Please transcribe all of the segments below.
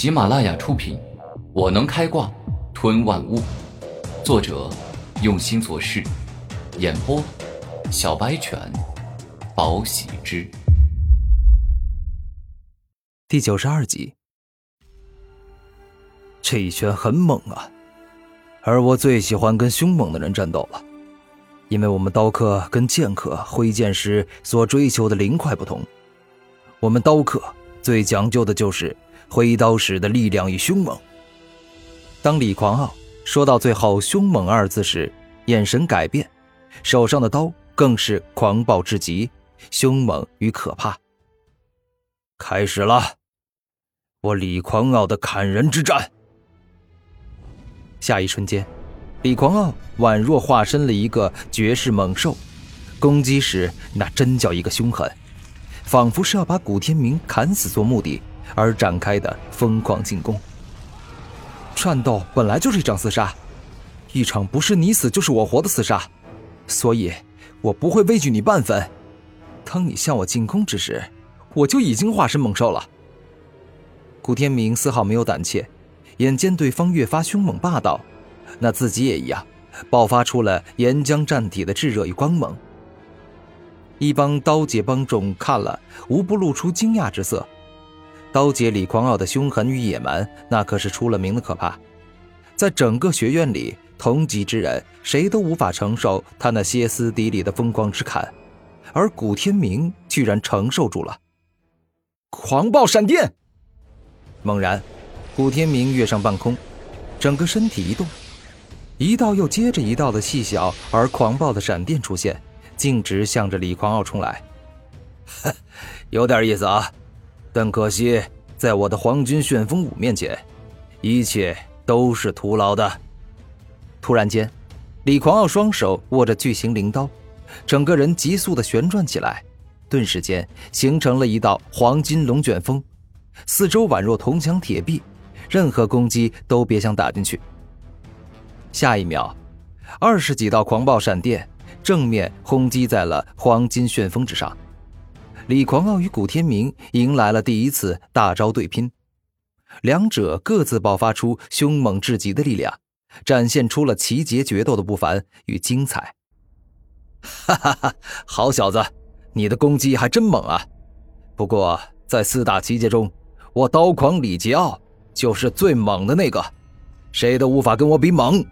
喜马拉雅出品，《我能开挂吞万物》，作者用心做事，演播小白犬，宝喜之，第九十二集。这一拳很猛啊，而我最喜欢跟凶猛的人战斗了，因为我们刀客跟剑客挥剑时所追求的灵快不同，我们刀客最讲究的就是挥刀时的力量与凶猛。当李狂傲说到最后“凶猛”二字时，眼神改变，手上的刀更是狂暴至极，凶猛与可怕。开始了，我李狂傲的砍人之战。下一瞬间，李狂傲宛若化身了一个绝世猛兽，攻击时那真叫一个凶狠，仿佛是要把古天明砍死做目的而展开的疯狂进攻。战斗本来就是一场厮杀，一场不是你死就是我活的厮杀，所以我不会畏惧你半分。当你向我进攻之时，我就已经化身猛兽了。古天明丝毫没有胆怯。眼见对方越发凶猛霸道，那自己也一样，爆发出了岩浆战体的炙热与光芒。一帮刀姐帮众看了，无不露出惊讶之色。刀姐李狂傲的凶狠与野蛮，那可是出了名的可怕。在整个学院里，同级之人谁都无法承受他那歇斯底里的疯狂之砍，而古天明居然承受住了。狂暴闪电，猛然。古天明跃上半空，整个身体一动，一道又接着一道的细小而狂暴的闪电出现，径直向着李狂傲冲来。有点意思啊，但可惜在我的黄金旋风舞面前，一切都是徒劳的。突然间，李狂傲双手握着巨型灵刀，整个人急速的旋转起来，顿时间形成了一道黄金龙卷风，四周宛若铜墙铁壁。任何攻击都别想打进去。下一秒，二十几道狂暴闪电正面轰击在了黄金旋风之上。李狂傲与古天明迎来了第一次大招对拼，两者各自爆发出凶猛至极的力量，展现出了奇杰决斗的不凡与精彩。哈哈哈！好小子，你的攻击还真猛啊！不过在四大奇杰中，我刀狂李杰傲。就是最猛的那个，谁都无法跟我比猛！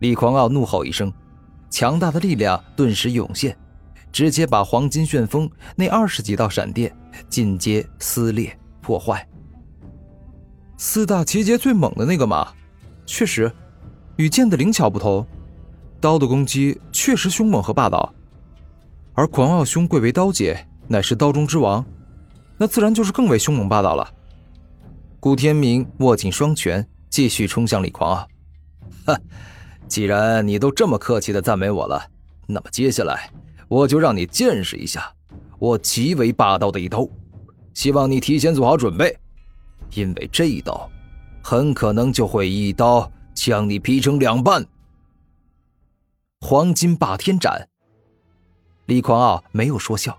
李狂傲怒吼一声，强大的力量顿时涌现，直接把黄金旋风那二十几道闪电尽皆撕裂破坏。四大奇杰最猛的那个嘛，确实，与剑的灵巧不同，刀的攻击确实凶猛和霸道，而狂傲兄贵为刀姐，乃是刀中之王，那自然就是更为凶猛霸道了。古天明握紧双拳，继续冲向李狂傲。哈，既然你都这么客气的赞美我了，那么接下来我就让你见识一下我极为霸道的一刀。希望你提前做好准备，因为这一刀很可能就会一刀将你劈成两半。黄金霸天斩。李狂傲没有说笑，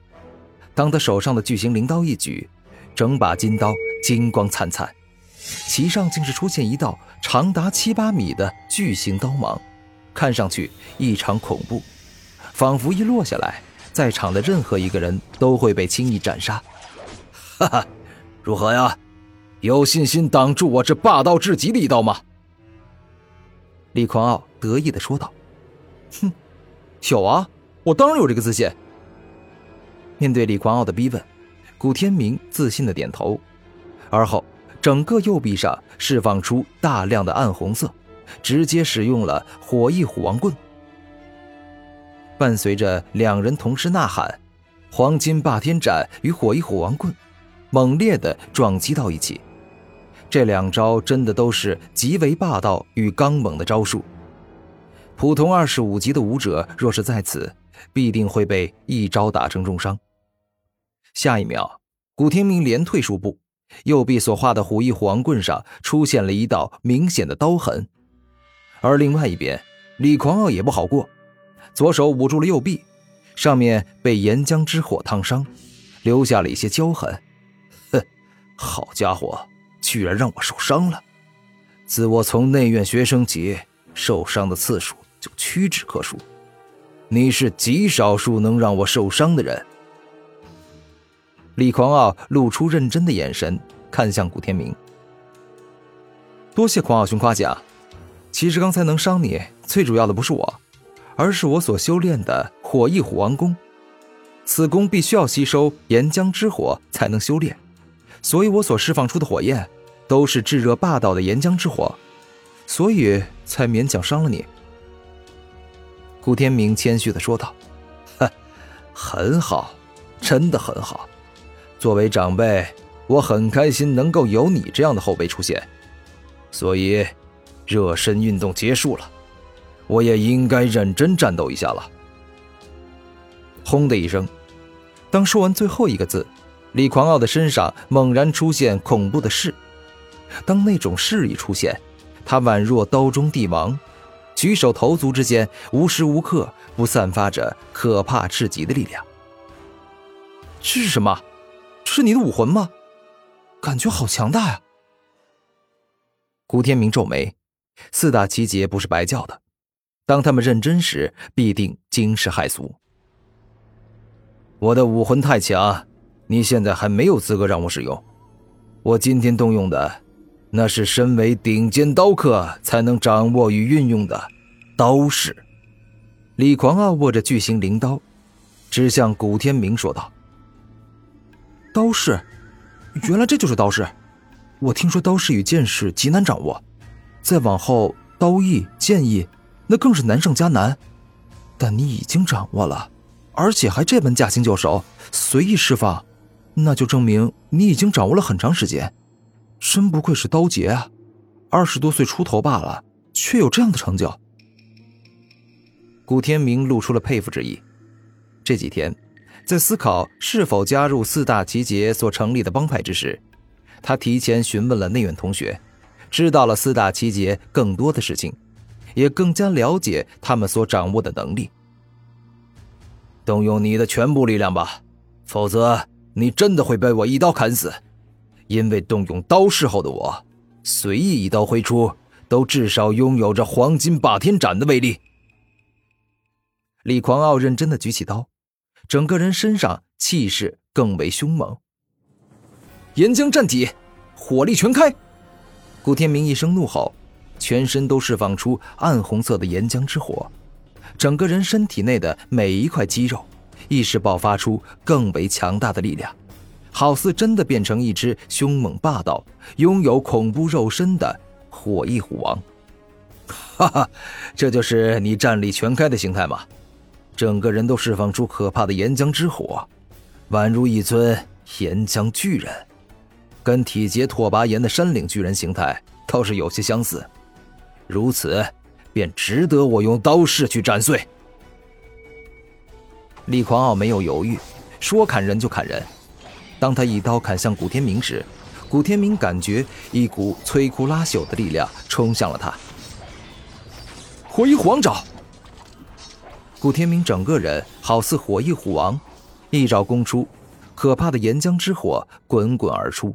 当他手上的巨型灵刀一举。整把金刀金光灿灿，其上竟是出现一道长达七八米的巨型刀芒，看上去异常恐怖，仿佛一落下来，在场的任何一个人都会被轻易斩杀。哈哈，如何呀？有信心挡住我这霸道至极的一刀吗？李狂傲得意的说道。哼，有啊，我当然有这个自信。面对李狂傲的逼问。古天明自信的点头，而后整个右臂上释放出大量的暗红色，直接使用了火翼虎王棍。伴随着两人同时呐喊，黄金霸天斩与火翼虎王棍猛烈的撞击到一起。这两招真的都是极为霸道与刚猛的招数，普通二十五级的武者若是在此，必定会被一招打成重伤。下一秒，古天明连退数步，右臂所画的虎翼虎王棍上出现了一道明显的刀痕。而另外一边，李狂傲也不好过，左手捂住了右臂，上面被岩浆之火烫伤，留下了一些焦痕。哼，好家伙，居然让我受伤了！自我从内院学生起，受伤的次数就屈指可数。你是极少数能让我受伤的人。李狂傲露出认真的眼神，看向古天明。多谢狂傲兄夸奖。其实刚才能伤你，最主要的不是我，而是我所修炼的火翼虎王功。此功必须要吸收岩浆之火才能修炼，所以我所释放出的火焰，都是炙热霸道的岩浆之火，所以才勉强伤了你。古天明谦虚的说道：“哼，很好，真的很好。作为长辈，我很开心能够有你这样的后辈出现。所以，热身运动结束了，我也应该认真战斗一下了。”轰的一声，当说完最后一个字，李狂傲的身上猛然出现恐怖的势。当那种势一出现，他宛若刀中帝王。举手投足之间，无时无刻不散发着可怕至极的力量。这是什么？这是你的武魂吗？感觉好强大呀！古天明皱眉，四大奇杰不是白叫的，当他们认真时，必定惊世骇俗。我的武魂太强，你现在还没有资格让我使用。我今天动用的。那是身为顶尖刀客才能掌握与运用的刀式。李狂傲握着巨型灵刀，指向古天明说道：“刀式，原来这就是刀式。我听说刀式与剑式极难掌握，再往后刀艺、剑艺，那更是难上加难。但你已经掌握了，而且还这般驾轻就熟，随意释放，那就证明你已经掌握了很长时间。”真不愧是刀杰啊，二十多岁出头罢了，却有这样的成就。古天明露出了佩服之意。这几天，在思考是否加入四大奇杰所成立的帮派之时，他提前询问了内院同学，知道了四大奇杰更多的事情，也更加了解他们所掌握的能力。动用你的全部力量吧，否则你真的会被我一刀砍死。因为动用刀势后的我，随意一刀挥出，都至少拥有着黄金霸天斩的威力。李狂傲认真的举起刀，整个人身上气势更为凶猛。岩浆战体，火力全开！古天明一声怒吼，全身都释放出暗红色的岩浆之火，整个人身体内的每一块肌肉，亦是爆发出更为强大的力量。好似真的变成一只凶猛霸道、拥有恐怖肉身的火翼虎王，哈哈，这就是你战力全开的形态吗？整个人都释放出可怕的岩浆之火，宛如一尊岩浆巨人，跟体结拓跋岩的山岭巨人形态倒是有些相似。如此，便值得我用刀势去斩碎。李狂傲没有犹豫，说砍人就砍人。当他一刀砍向古天明时，古天明感觉一股摧枯拉朽的力量冲向了他。火翼虎爪！古天明整个人好似火翼虎王，一爪攻出，可怕的岩浆之火滚滚而出，